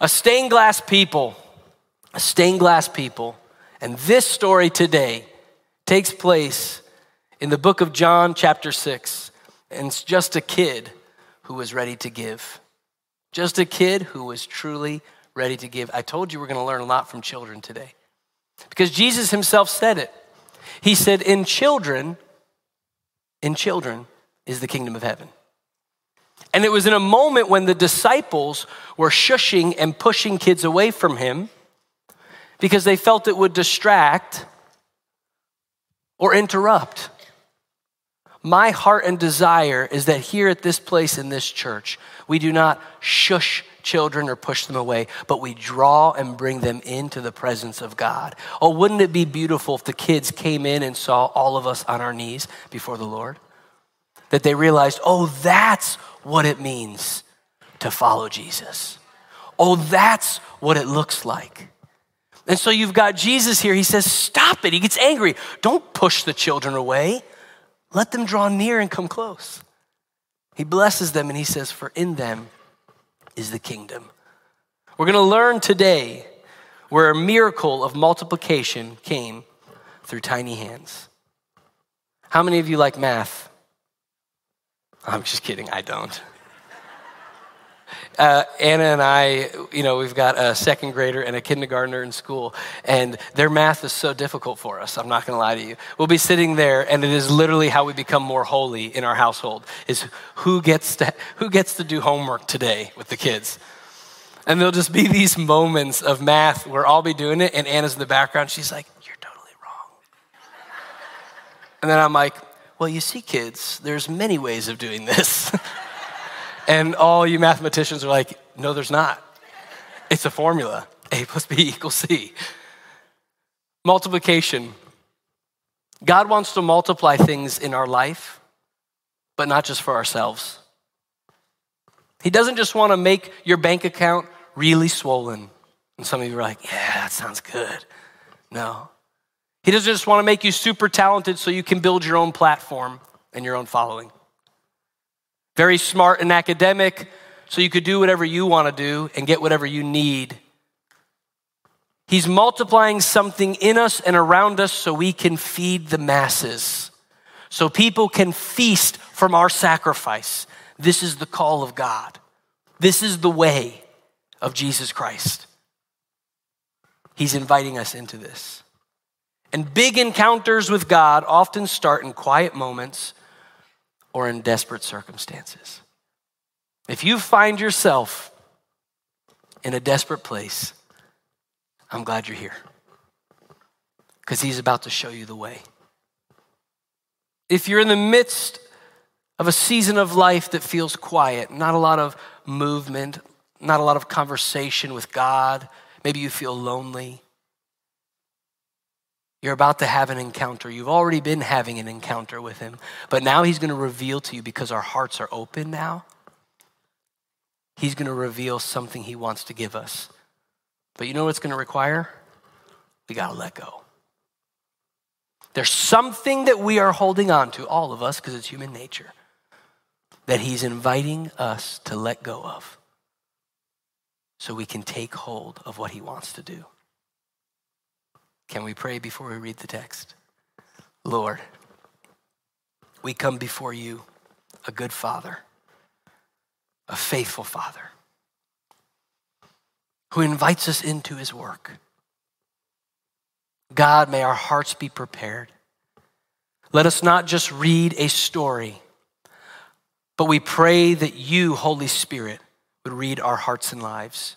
A stained glass people, a stained glass people. And this story today takes place in the book of John, chapter 6. And it's just a kid who was ready to give. Just a kid who was truly ready to give. I told you we're going to learn a lot from children today. Because Jesus himself said it. He said, In children, in children is the kingdom of heaven. And it was in a moment when the disciples were shushing and pushing kids away from him because they felt it would distract or interrupt. My heart and desire is that here at this place in this church, we do not shush children or push them away, but we draw and bring them into the presence of God. Oh, wouldn't it be beautiful if the kids came in and saw all of us on our knees before the Lord? That they realized, oh, that's what it means to follow Jesus. Oh, that's what it looks like. And so you've got Jesus here. He says, Stop it. He gets angry. Don't push the children away. Let them draw near and come close. He blesses them and he says, For in them is the kingdom. We're going to learn today where a miracle of multiplication came through tiny hands. How many of you like math? I'm just kidding, I don't. Uh, Anna and I, you know, we've got a second grader and a kindergartner in school, and their math is so difficult for us. I'm not going to lie to you. We'll be sitting there, and it is literally how we become more holy in our household: is who gets to who gets to do homework today with the kids. And there'll just be these moments of math where I'll be doing it, and Anna's in the background. She's like, "You're totally wrong," and then I'm like, "Well, you see, kids, there's many ways of doing this." And all you mathematicians are like, no, there's not. It's a formula A plus B equals C. Multiplication. God wants to multiply things in our life, but not just for ourselves. He doesn't just want to make your bank account really swollen. And some of you are like, yeah, that sounds good. No. He doesn't just want to make you super talented so you can build your own platform and your own following very smart and academic, so you could do whatever you want to do and get whatever you need. He's multiplying something in us and around us so we can feed the masses, so people can feast from our sacrifice. This is the call of God. This is the way of Jesus Christ. He's inviting us into this. And big encounters with God often start in quiet moments or in desperate circumstances. If you find yourself in a desperate place, I'm glad you're here because he's about to show you the way. If you're in the midst of a season of life that feels quiet, not a lot of movement, not a lot of conversation with God, maybe you feel lonely, you're about to have an encounter. You've already been having an encounter with him, but now he's going to reveal to you because our hearts are open now. He's going to reveal something he wants to give us. But you know what it's going to require? We got to let go. There's something that we are holding on to, all of us, because it's human nature, that he's inviting us to let go of so we can take hold of what he wants to do. Can we pray before we read the text? Lord, we come before you, a good father, a faithful father, who invites us into his work. God, may our hearts be prepared. Let us not just read a story, but we pray that you, Holy Spirit, would read our hearts and lives.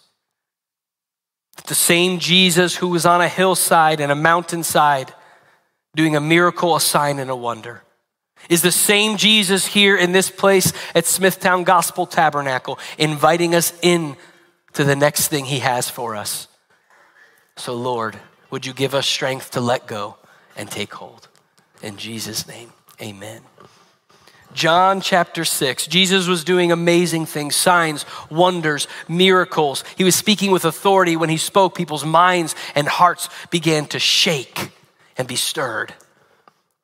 The same Jesus who was on a hillside and a mountainside doing a miracle, a sign, and a wonder is the same Jesus here in this place at Smithtown Gospel Tabernacle, inviting us in to the next thing he has for us. So, Lord, would you give us strength to let go and take hold? In Jesus' name, amen. John chapter 6. Jesus was doing amazing things, signs, wonders, miracles. He was speaking with authority. When he spoke, people's minds and hearts began to shake and be stirred.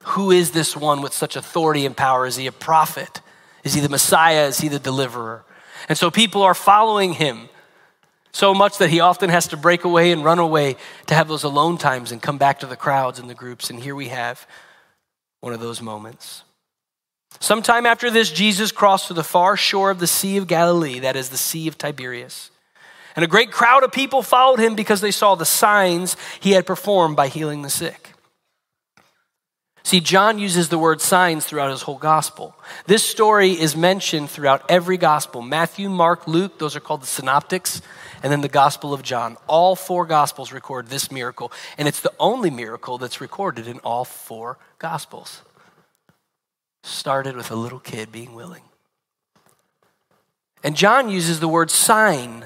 Who is this one with such authority and power? Is he a prophet? Is he the Messiah? Is he the deliverer? And so people are following him. So much that he often has to break away and run away to have those alone times and come back to the crowds and the groups. And here we have one of those moments. Sometime after this, Jesus crossed to the far shore of the Sea of Galilee, that is the Sea of Tiberias. And a great crowd of people followed him because they saw the signs he had performed by healing the sick. See, John uses the word signs throughout his whole gospel. This story is mentioned throughout every gospel Matthew, Mark, Luke, those are called the synoptics, and then the Gospel of John. All four gospels record this miracle, and it's the only miracle that's recorded in all four gospels. Started with a little kid being willing. And John uses the word sign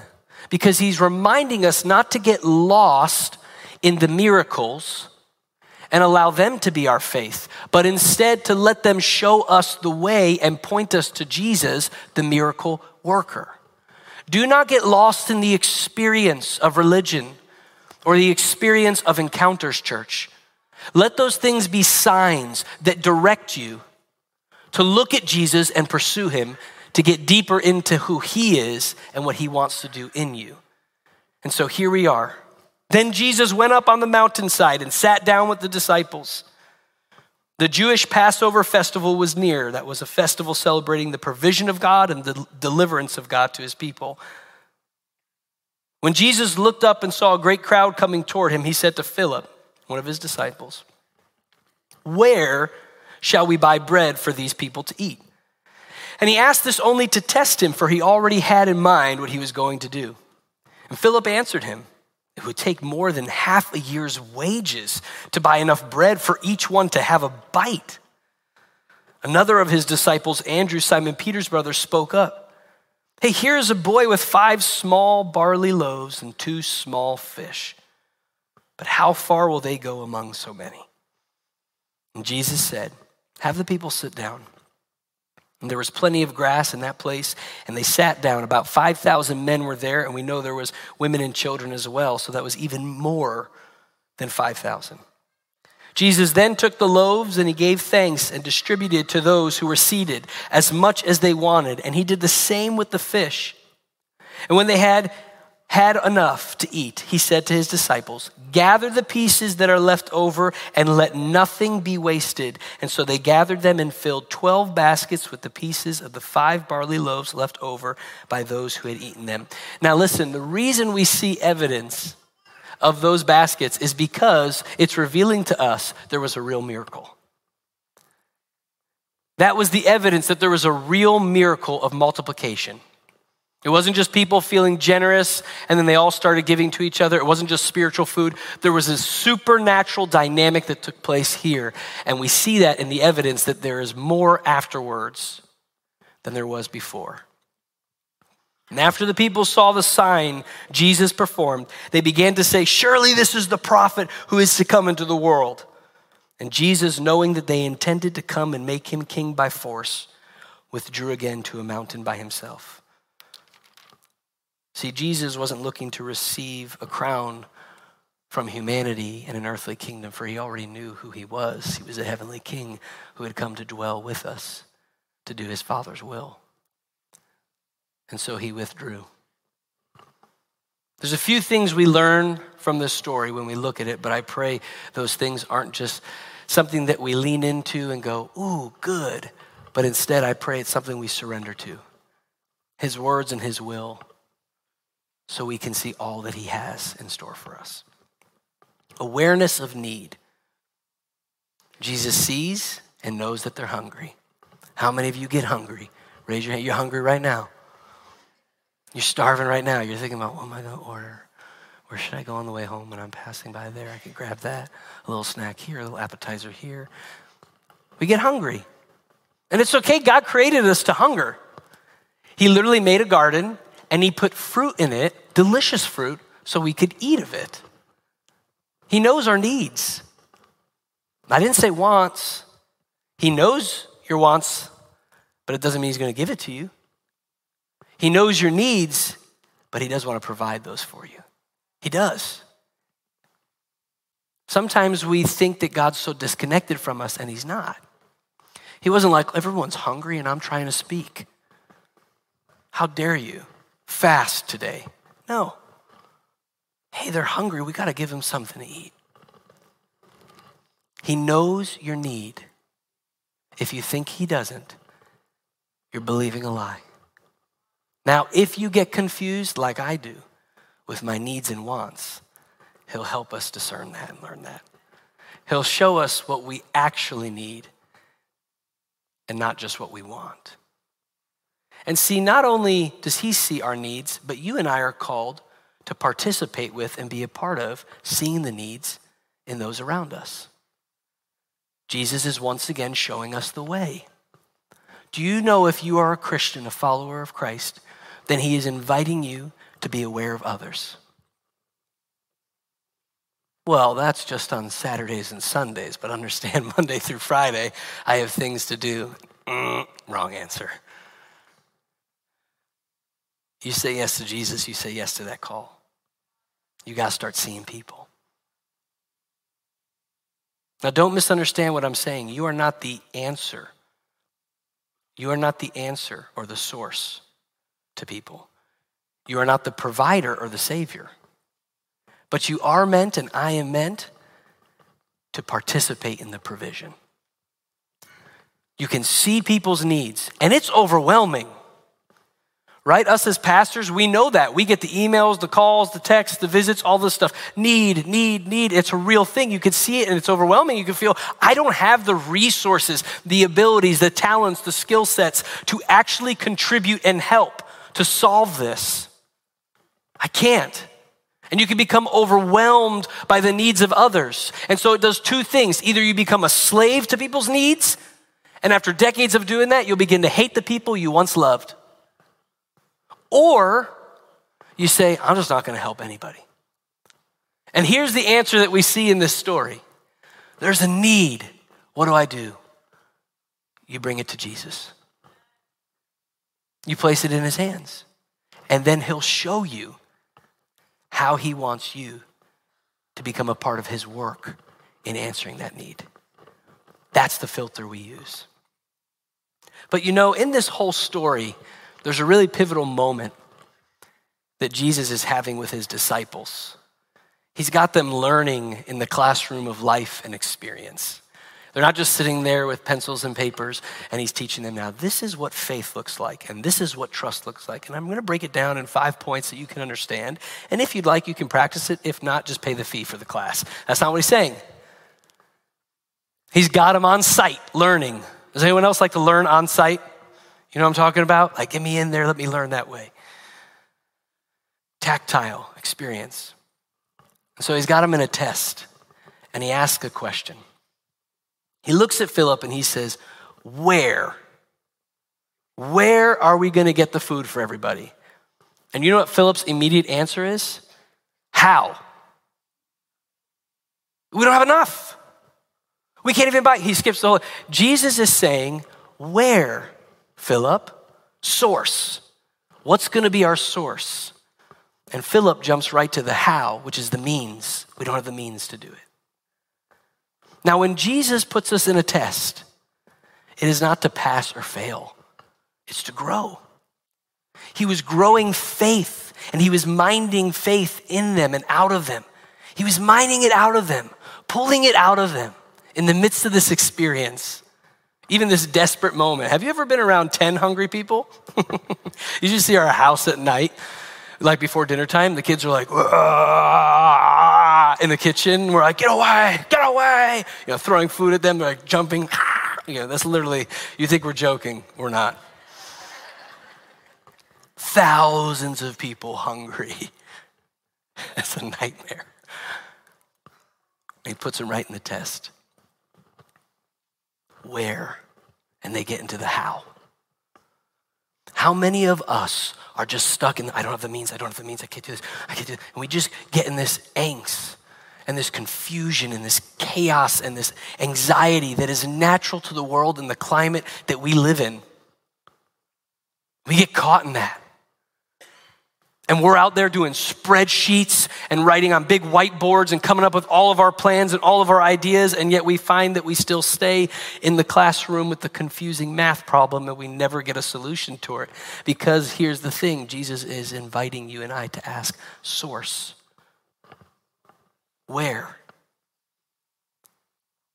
because he's reminding us not to get lost in the miracles and allow them to be our faith, but instead to let them show us the way and point us to Jesus, the miracle worker. Do not get lost in the experience of religion or the experience of encounters, church. Let those things be signs that direct you to look at Jesus and pursue him, to get deeper into who he is and what he wants to do in you. And so here we are. Then Jesus went up on the mountainside and sat down with the disciples. The Jewish Passover festival was near. That was a festival celebrating the provision of God and the deliverance of God to his people. When Jesus looked up and saw a great crowd coming toward him, he said to Philip, one of his disciples, Where shall we buy bread for these people to eat? And he asked this only to test him, for he already had in mind what he was going to do. And Philip answered him, it would take more than half a year's wages to buy enough bread for each one to have a bite. Another of his disciples, Andrew, Simon Peter's brother, spoke up. Hey, here's a boy with five small barley loaves and two small fish. But how far will they go among so many? And Jesus said, Have the people sit down. And there was plenty of grass in that place, and they sat down. About 5,000 men were there, and we know there was women and children as well, so that was even more than 5,000. Jesus then took the loaves and he gave thanks and distributed to those who were seated as much as they wanted, and he did the same with the fish. And when they had had enough to eat, he said to his disciples, Gather the pieces that are left over and let nothing be wasted. And so they gathered them and filled 12 baskets with the pieces of the five barley loaves left over by those who had eaten them. Now, listen, the reason we see evidence of those baskets is because it's revealing to us there was a real miracle. That was the evidence that there was a real miracle of multiplication. It wasn't just people feeling generous and then they all started giving to each other. It wasn't just spiritual food. There was a supernatural dynamic that took place here. And we see that in the evidence that there is more afterwards than there was before. And after the people saw the sign Jesus performed, they began to say, Surely this is the prophet who is to come into the world. And Jesus, knowing that they intended to come and make him king by force, withdrew again to a mountain by himself. See, Jesus wasn't looking to receive a crown from humanity in an earthly kingdom, for he already knew who he was. He was a heavenly king who had come to dwell with us to do his Father's will. And so he withdrew. There's a few things we learn from this story when we look at it, but I pray those things aren't just something that we lean into and go, ooh, good. But instead, I pray it's something we surrender to his words and his will so we can see all that He has in store for us. Awareness of need. Jesus sees and knows that they're hungry. How many of you get hungry? Raise your hand. You're hungry right now. You're starving right now. You're thinking about, what am I going to order? Where should I go on the way home when I'm passing by there? I could grab that. A little snack here, a little appetizer here. We get hungry. And it's okay. God created us to hunger. He literally made a garden and He put fruit in it delicious fruit so we could eat of it. He knows our needs. I didn't say wants. He knows your wants, but it doesn't mean he's going to give it to you. He knows your needs, but he does want to provide those for you. He does. Sometimes we think that God's so disconnected from us, and he's not. He wasn't like, everyone's hungry and I'm trying to speak. How dare you fast today? No. hey, they're hungry. We got to give them something to eat. He knows your need. If you think he doesn't, you're believing a lie. Now, if you get confused like I do with my needs and wants, he'll help us discern that and learn that. He'll show us what we actually need and not just what we want. And see, not only does he see our needs, but you and I are called to participate with and be a part of seeing the needs in those around us. Jesus is once again showing us the way. Do you know if you are a Christian, a follower of Christ, then he is inviting you to be aware of others? Well, that's just on Saturdays and Sundays, but understand Monday through Friday, I have things to do. Mm, wrong answer. You say yes to Jesus, you say yes to that call. You got to start seeing people. Now, don't misunderstand what I'm saying. You are not the answer. You are not the answer or the source to people. You are not the provider or the savior. But you are meant, and I am meant, to participate in the provision. You can see people's needs, and it's overwhelming right? Us as pastors, we know that. We get the emails, the calls, the texts, the visits, all this stuff. Need, need, need. It's a real thing. You can see it and it's overwhelming. You can feel, I don't have the resources, the abilities, the talents, the skill sets to actually contribute and help to solve this. I can't. And you can become overwhelmed by the needs of others. And so it does two things. Either you become a slave to people's needs, and after decades of doing that, you'll begin to hate the people you once loved. Or you say, I'm just not going to help anybody. And here's the answer that we see in this story there's a need. What do I do? You bring it to Jesus. You place it in his hands. And then he'll show you how he wants you to become a part of his work in answering that need. That's the filter we use. But you know, in this whole story, there's a really pivotal moment that Jesus is having with his disciples. He's got them learning in the classroom of life and experience. They're not just sitting there with pencils and papers, and he's teaching them now, this is what faith looks like, and this is what trust looks like. And I'm going to break it down in five points that you can understand. And if you'd like, you can practice it. If not, just pay the fee for the class. That's not what he's saying. He's got them on site learning. Does anyone else like to learn on site? You know what I'm talking about? Like, get me in there, let me learn that way. Tactile experience. So he's got him in a test, and he asks a question. He looks at Philip and he says, Where? Where are we going to get the food for everybody? And you know what Philip's immediate answer is? How? We don't have enough. We can't even buy. He skips the whole. Jesus is saying, Where? Philip, source. What's going to be our source? And Philip jumps right to the how, which is the means. We don't have the means to do it. Now, when Jesus puts us in a test, it is not to pass or fail, it's to grow. He was growing faith and he was minding faith in them and out of them. He was mining it out of them, pulling it out of them in the midst of this experience even this desperate moment. Have you ever been around 10 hungry people? you should see our house at night, like before dinner time. The kids are like, in the kitchen. We're like, get away, get away. You know, throwing food at them. They're like jumping. Ah, you know, that's literally, you think we're joking. We're not. Thousands of people hungry. That's a nightmare. He puts them right in the test where, and they get into the how. How many of us are just stuck in, I don't have the means, I don't have the means, I can't do this, I can't do this. And we just get in this angst and this confusion and this chaos and this anxiety that is natural to the world and the climate that we live in. We get caught in that. And we're out there doing spreadsheets and writing on big whiteboards and coming up with all of our plans and all of our ideas, and yet we find that we still stay in the classroom with the confusing math problem and we never get a solution to it. Because here's the thing Jesus is inviting you and I to ask source. Where?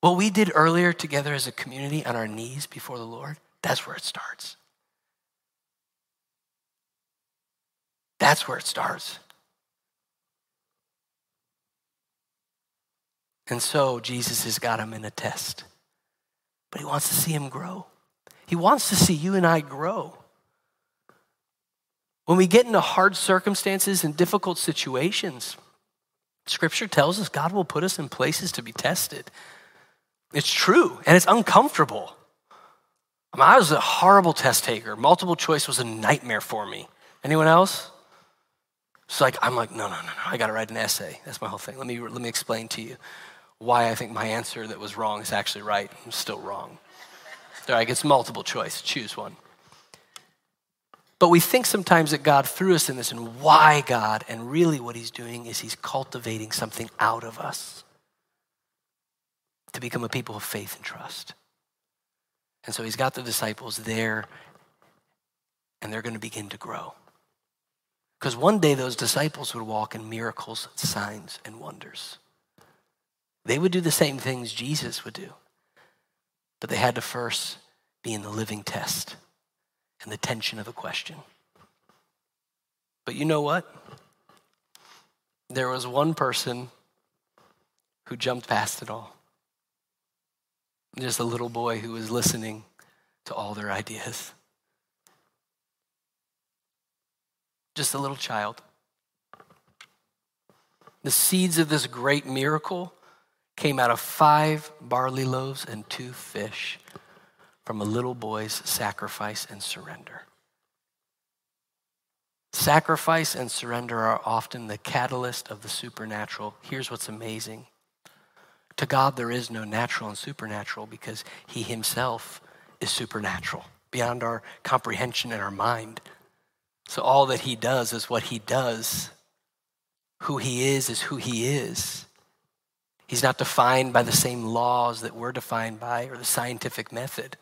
What we did earlier together as a community on our knees before the Lord, that's where it starts. That's where it starts. And so Jesus has got him in a test, but he wants to see him grow. He wants to see you and I grow. When we get into hard circumstances and difficult situations, Scripture tells us God will put us in places to be tested. It's true, and it's uncomfortable. I, mean, I was a horrible test taker. Multiple choice was a nightmare for me. Anyone else? It's like, I'm like, no, no, no, no. I got to write an essay. That's my whole thing. Let me, let me explain to you why I think my answer that was wrong is actually right. I'm still wrong. All right, it's multiple choice. Choose one. But we think sometimes that God threw us in this and why God? And really, what He's doing is He's cultivating something out of us to become a people of faith and trust. And so He's got the disciples there, and they're going to begin to grow. Because one day those disciples would walk in miracles, signs, and wonders. They would do the same things Jesus would do, but they had to first be in the living test and the tension of a question. But you know what? There was one person who jumped past it all. Just a little boy who was listening to all their ideas. Just a little child. The seeds of this great miracle came out of five barley loaves and two fish from a little boy's sacrifice and surrender. Sacrifice and surrender are often the catalyst of the supernatural. Here's what's amazing to God, there is no natural and supernatural because He Himself is supernatural, beyond our comprehension and our mind. So all that He does is what He does. Who He is is who He is. He's not defined by the same laws that we're defined by or the scientific method.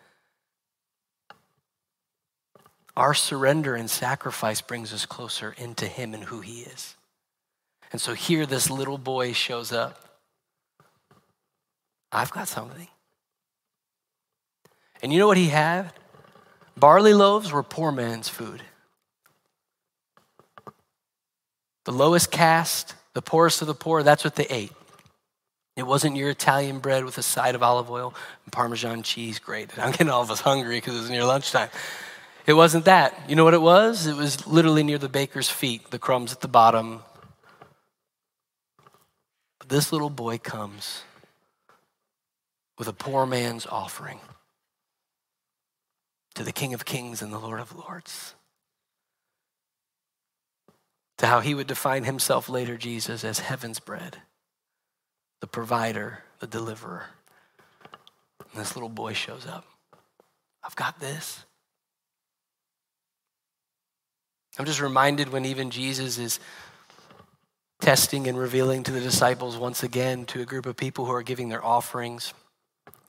Our surrender and sacrifice brings us closer into Him and who He is. And so here, this little boy shows up. I've got something. And you know what he had? Barley loaves were poor man's food. The lowest caste, the poorest of the poor, that's what they ate. It wasn't your Italian bread with a side of olive oil and Parmesan cheese grated. I'm getting all of us hungry because it was near lunchtime. It wasn't that. You know what it was? It was literally near the baker's feet, the crumbs at the bottom. But this little boy comes with a poor man's offering to the King of Kings and the Lord of Lords. To how he would define himself later, Jesus, as heaven's bread, the provider, the deliverer. And this little boy shows up. I've got this. I'm just reminded when even Jesus is testing and revealing to the disciples once again to a group of people who are giving their offerings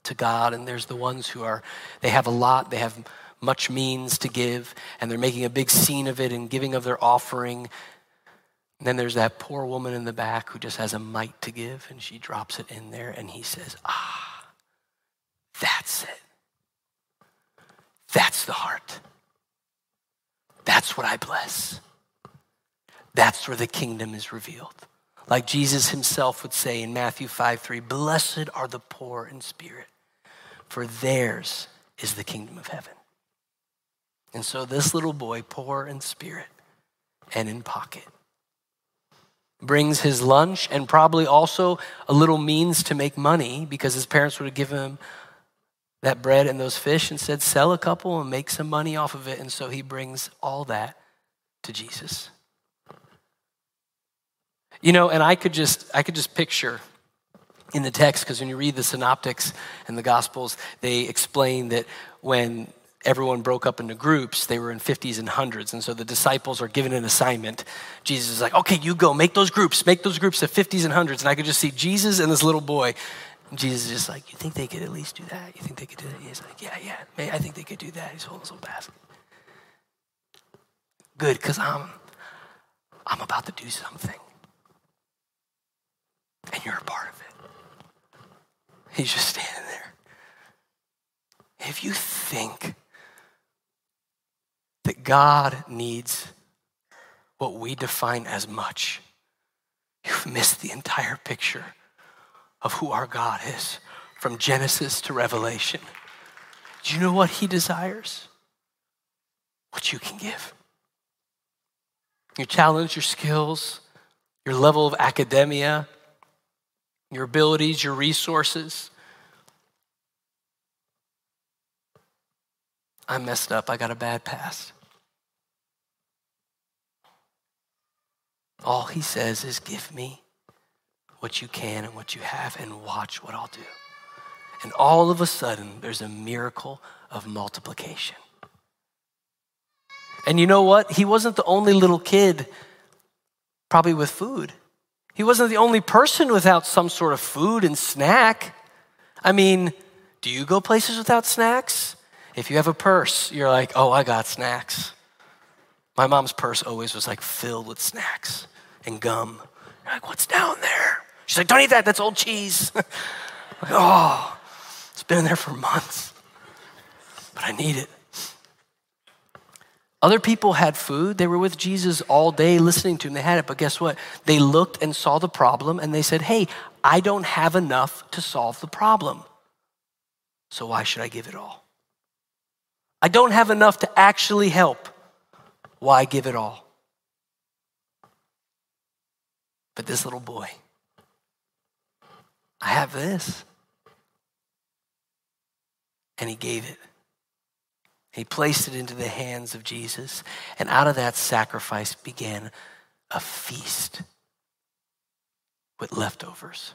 to God, and there's the ones who are, they have a lot, they have much means to give, and they're making a big scene of it and giving of their offering. And then there's that poor woman in the back who just has a mite to give, and she drops it in there, and he says, Ah, that's it. That's the heart. That's what I bless. That's where the kingdom is revealed. Like Jesus himself would say in Matthew 5 3, Blessed are the poor in spirit, for theirs is the kingdom of heaven. And so this little boy, poor in spirit and in pocket, brings his lunch and probably also a little means to make money because his parents would have given him that bread and those fish and said, sell a couple and make some money off of it. And so he brings all that to Jesus. You know, and I could just I could just picture in the text because when you read the synoptics and the gospels, they explain that when everyone broke up into groups, they were in 50s and hundreds. And so the disciples are given an assignment. Jesus is like, okay, you go, make those groups, make those groups of 50s and hundreds. And I could just see Jesus and this little boy Jesus is just like, you think they could at least do that? You think they could do that? He's like, yeah, yeah, I think they could do that. He's holding his little basket. Good, because I'm, I'm about to do something. And you're a part of it. He's just standing there. If you think God needs what we define as much, you've missed the entire picture of who our God is from Genesis to Revelation. Do you know what He desires? What you can give. Your talents, your skills, your level of academia, your abilities, your resources. I messed up. I got a bad past. All he says is, Give me what you can and what you have, and watch what I'll do. And all of a sudden, there's a miracle of multiplication. And you know what? He wasn't the only little kid, probably with food. He wasn't the only person without some sort of food and snack. I mean, do you go places without snacks? If you have a purse, you're like, oh, I got snacks. My mom's purse always was like filled with snacks and gum. You're like, what's down there? She's like, don't eat that, that's old cheese. like, oh, it's been in there for months, but I need it. Other people had food. They were with Jesus all day listening to him. They had it. But guess what? They looked and saw the problem and they said, Hey, I don't have enough to solve the problem. So why should I give it all? I don't have enough to actually help. Why give it all? But this little boy, I have this. And he gave it. He placed it into the hands of Jesus. And out of that sacrifice began a feast with leftovers.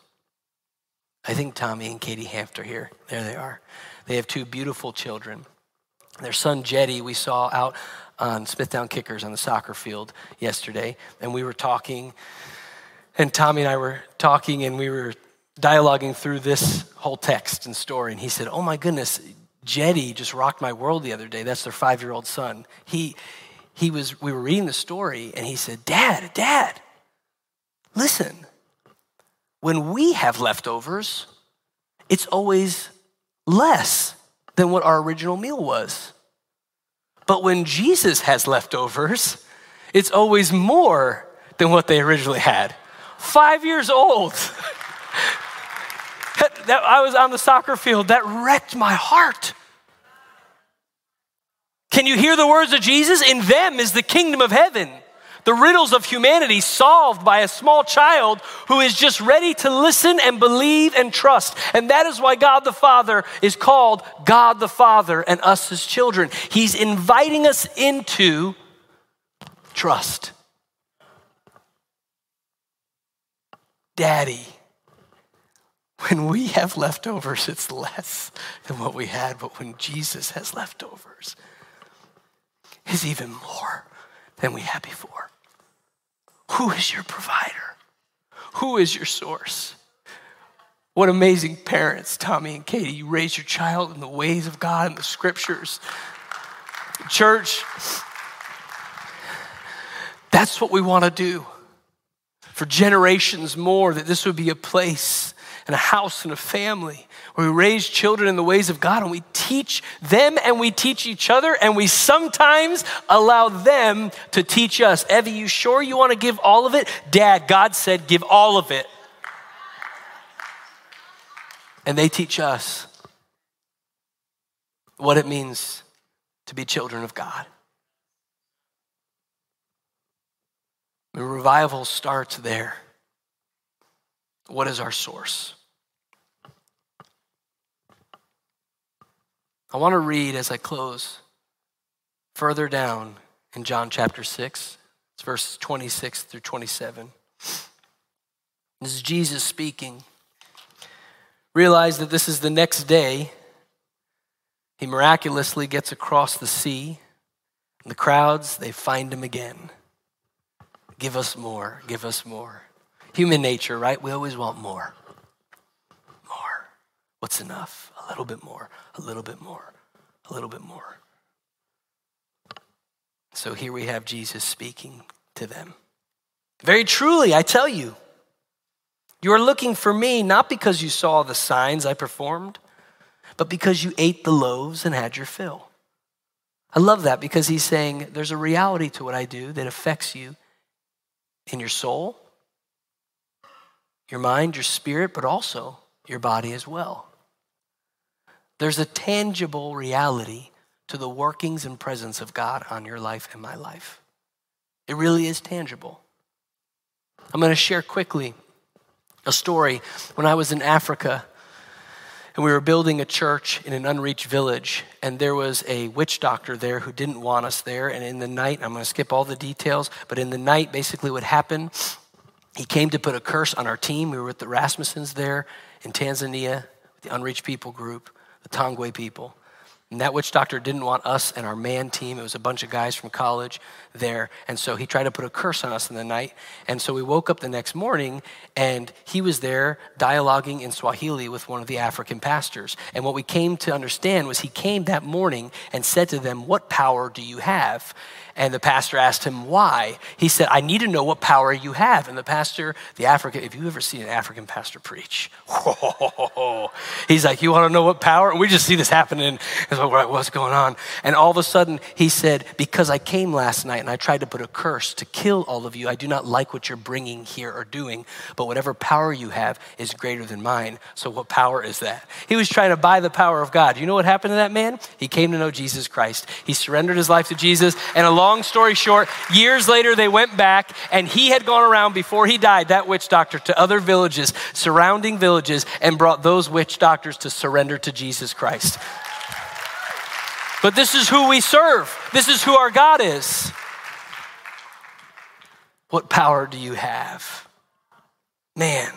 I think Tommy and Katie Hanft are here. There they are. They have two beautiful children. Their son Jetty, we saw out on Smithtown Kickers on the soccer field yesterday, and we were talking, and Tommy and I were talking, and we were dialoguing through this whole text and story. And he said, Oh my goodness, Jetty just rocked my world the other day. That's their five year old son. He, he was, we were reading the story, and he said, Dad, Dad, listen, when we have leftovers, it's always less than what our original meal was. But when Jesus has leftovers, it's always more than what they originally had. Five years old. that, I was on the soccer field. That wrecked my heart. Can you hear the words of Jesus? In them is the kingdom of heaven the riddles of humanity solved by a small child who is just ready to listen and believe and trust. And that is why God the Father is called God the Father and us his children. He's inviting us into trust. Daddy, when we have leftovers, it's less than what we had, but when Jesus has leftovers, it's even more than we had before. Who is your provider? Who is your source? What amazing parents, Tommy and Katie. You raise your child in the ways of God and the scriptures. Church, that's what we want to do for generations more, that this would be a place and a house and a family where we raise children in the ways of God and we teach them and we teach each other and we sometimes allow them to teach us. Evie, you sure you want to give all of it? Dad, God said give all of it. And they teach us what it means to be children of God. The revival starts there. What is our source? I want to read as I close further down in John chapter 6. It's verses 26 through 27. This is Jesus speaking. Realize that this is the next day. He miraculously gets across the sea. And the crowds, they find him again. Give us more, give us more. Human nature, right? We always want more. More. What's enough? A little bit more, a little bit more, a little bit more. So here we have Jesus speaking to them. Very truly, I tell you, You are looking for me not because you saw the signs I performed, but because you ate the loaves and had your fill. I love that because he's saying there's a reality to what I do that affects you in your soul, your mind, your spirit, but also your body as well. There's a tangible reality to the workings and presence of God on your life and my life. It really is tangible. I'm going to share quickly a story. When I was in Africa, and we were building a church in an unreached village, and there was a witch doctor there who didn't want us there. And in the night, I'm going to skip all the details, but in the night, basically what happened, he came to put a curse on our team. We were with the Rasmussens there in Tanzania, the unreached people group, the Tongwe people. And that witch doctor didn't want us and our man team, it was a bunch of guys from college there. And so he tried to put a curse on us in the night. And so we woke up the next morning and he was there dialoguing in Swahili with one of the African pastors. And what we came to understand was he came that morning and said to them, What power do you have? And the pastor asked him why. He said, I need to know what power you have. And the pastor, the African, if you ever seen an African pastor preach, he's like, You want to know what power? And we just see this happening. It's like, what's going on? And all of a sudden, he said, Because I came last night and I tried to put a curse to kill all of you, I do not like what you're bringing here or doing, but whatever power you have is greater than mine. So, what power is that? He was trying to buy the power of God. You know what happened to that man? He came to know Jesus Christ. He surrendered his life to Jesus, and along long story short, years later they went back and he had gone around before he died, that witch doctor, to other villages, surrounding villages, and brought those witch doctors to surrender to Jesus Christ. But this is who we serve, this is who our God is. What power do you have? Man.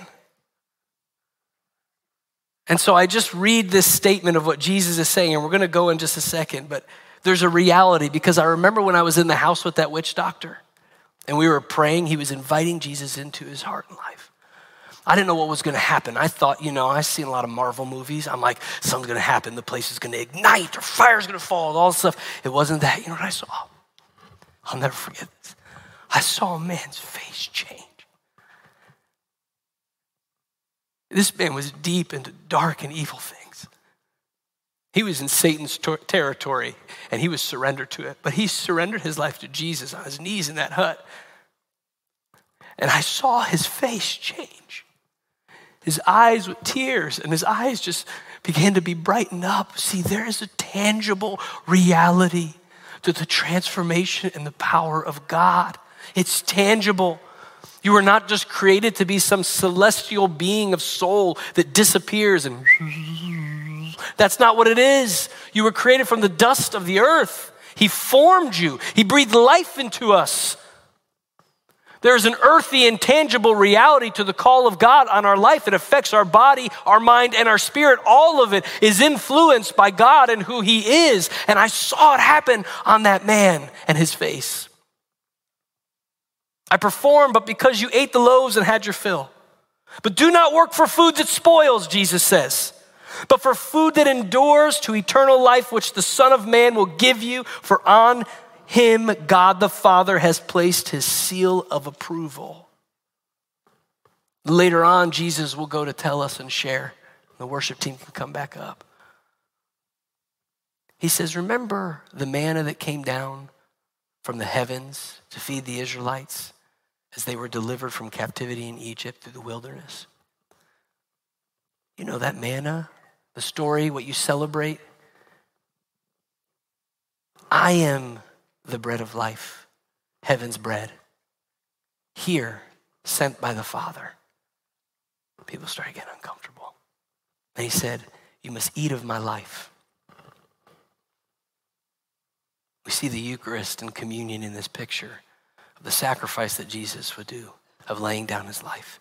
And so I just read this statement of what Jesus is saying, and we're going to go in just a second, but there's a reality because I remember when I was in the house with that witch doctor and we were praying, he was inviting Jesus into his heart and life. I didn't know what was going to happen. I thought, you know, I've seen a lot of Marvel movies. I'm like, something's going to happen. The place is going to ignite or fire's going to fall, all this stuff. It wasn't that. You know what I saw? I'll never forget this. I saw a man's face change. This man was deep into dark and evil things. He was in Satan's ter- territory and he was surrendered to it. But he surrendered his life to Jesus on his knees in that hut. And I saw his face change. His eyes with tears, and his eyes just began to be brightened up. See, there is a tangible reality to the transformation and the power of God. It's tangible. You are not just created to be some celestial being of soul that disappears and that's not what it is. You were created from the dust of the earth. He formed you, He breathed life into us. There's an earthy, intangible reality to the call of God on our life. It affects our body, our mind, and our spirit. All of it is influenced by God and who He is. And I saw it happen on that man and his face. I performed, but because you ate the loaves and had your fill. But do not work for food that spoils, Jesus says but for food that endures to eternal life, which the Son of Man will give you, for on him God the Father has placed his seal of approval. Later on, Jesus will go to tell us and share. The worship team can come back up. He says, Remember the manna that came down from the heavens to feed the Israelites as they were delivered from captivity in Egypt through the wilderness? You know that manna the story, what you celebrate. I am the bread of life, heaven's bread. Here, sent by the Father. People started getting uncomfortable. And he said, You must eat of my life. We see the Eucharist and communion in this picture the sacrifice that Jesus would do, of laying down his life.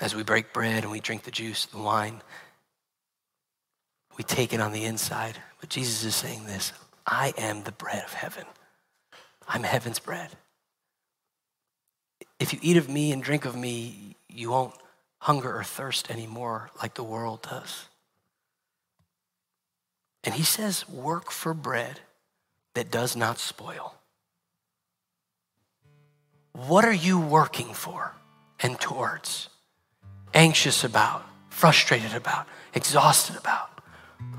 As we break bread and we drink the juice, the wine, we take it on the inside. But Jesus is saying this I am the bread of heaven, I'm heaven's bread. If you eat of me and drink of me, you won't hunger or thirst anymore like the world does. And he says, work for bread that does not spoil. What are you working for and towards? anxious about, frustrated about, exhausted about.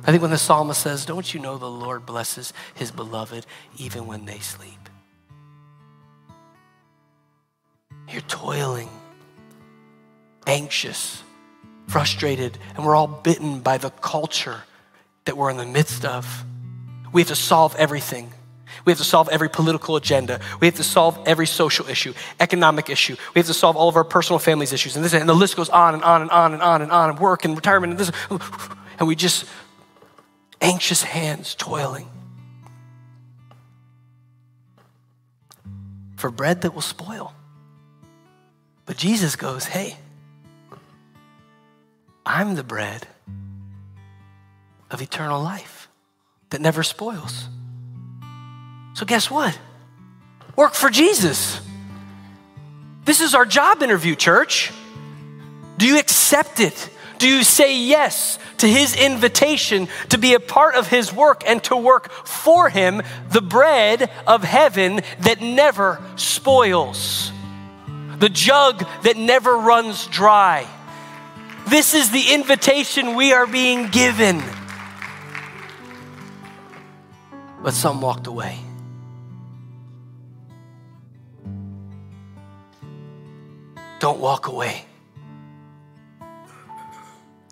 I think when the psalmist says, Don't you know the Lord blesses his beloved even when they sleep? You're toiling, anxious, frustrated, and we're all bitten by the culture that we're in the midst of. We have to solve everything. We have to solve every political agenda. We have to solve every social issue, economic issue. We have to solve all of our personal families issues. And, this, and the list goes on and on and on and on and on, and work and retirement and this. And we just, anxious hands toiling for bread that will spoil. But Jesus goes, hey, I'm the bread of eternal life that never spoils. So, guess what? Work for Jesus. This is our job interview, church. Do you accept it? Do you say yes to his invitation to be a part of his work and to work for him, the bread of heaven that never spoils? the jug that never runs dry. This is the invitation we are being given. But some walked away. Don't walk away.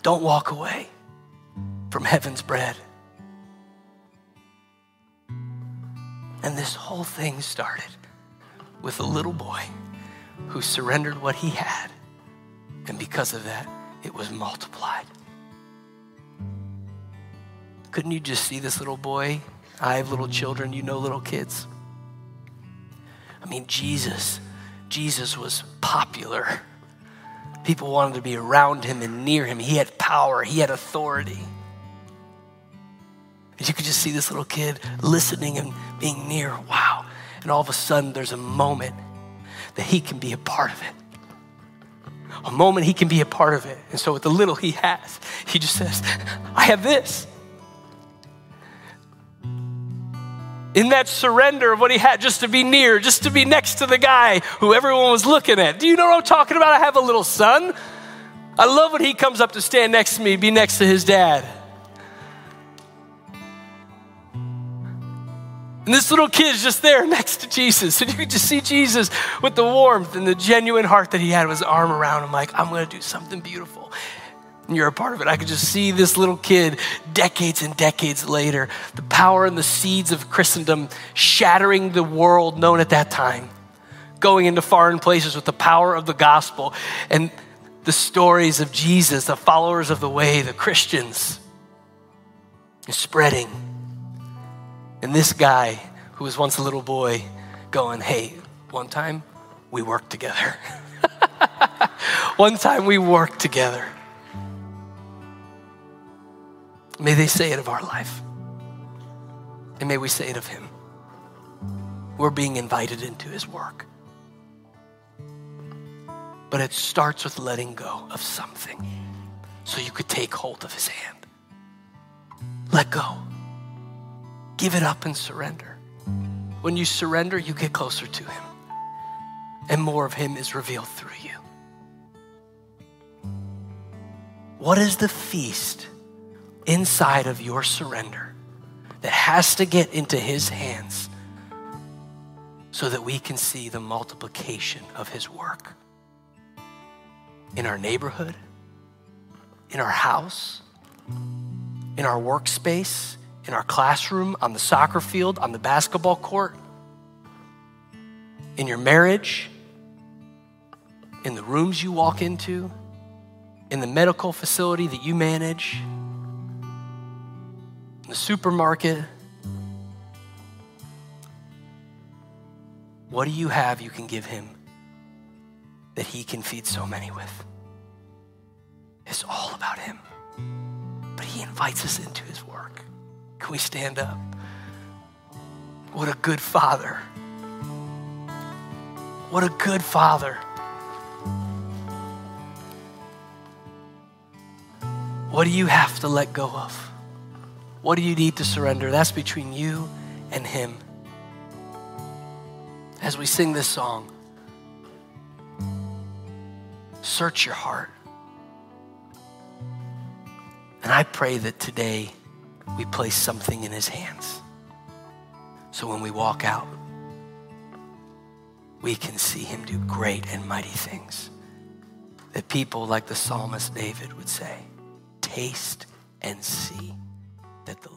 Don't walk away from heaven's bread. And this whole thing started with a little boy who surrendered what he had. And because of that, it was multiplied. Couldn't you just see this little boy? I have little children, you know little kids. I mean, Jesus, Jesus was popular. People wanted to be around him and near him. He had power, he had authority. And you could just see this little kid listening and being near. Wow. And all of a sudden, there's a moment that he can be a part of it. A moment he can be a part of it. And so, with the little he has, he just says, I have this. In that surrender of what he had just to be near, just to be next to the guy who everyone was looking at. Do you know what I'm talking about? I have a little son. I love when he comes up to stand next to me, be next to his dad. And this little kid's just there next to Jesus. And you could just see Jesus with the warmth and the genuine heart that he had with his arm around him, like, I'm going to do something beautiful. And you're a part of it. I could just see this little kid decades and decades later, the power and the seeds of Christendom shattering the world known at that time, going into foreign places with the power of the gospel and the stories of Jesus, the followers of the way, the Christians, spreading and this guy, who was once a little boy, going, Hey, one time we worked together. one time we worked together. May they say it of our life. And may we say it of him. We're being invited into his work. But it starts with letting go of something so you could take hold of his hand. Let go. Give it up and surrender. When you surrender, you get closer to Him, and more of Him is revealed through you. What is the feast inside of your surrender that has to get into His hands so that we can see the multiplication of His work in our neighborhood, in our house, in our workspace, in our classroom, on the soccer field, on the basketball court, in your marriage, in the rooms you walk into, in the medical facility that you manage, the supermarket. What do you have you can give him that he can feed so many with? It's all about him. But he invites us into his work. Can we stand up? What a good father. What a good father. What do you have to let go of? What do you need to surrender? That's between you and Him. As we sing this song, search your heart. And I pray that today we place something in his hands. So when we walk out, we can see him do great and mighty things. That people like the psalmist David would say, taste and see that the Lord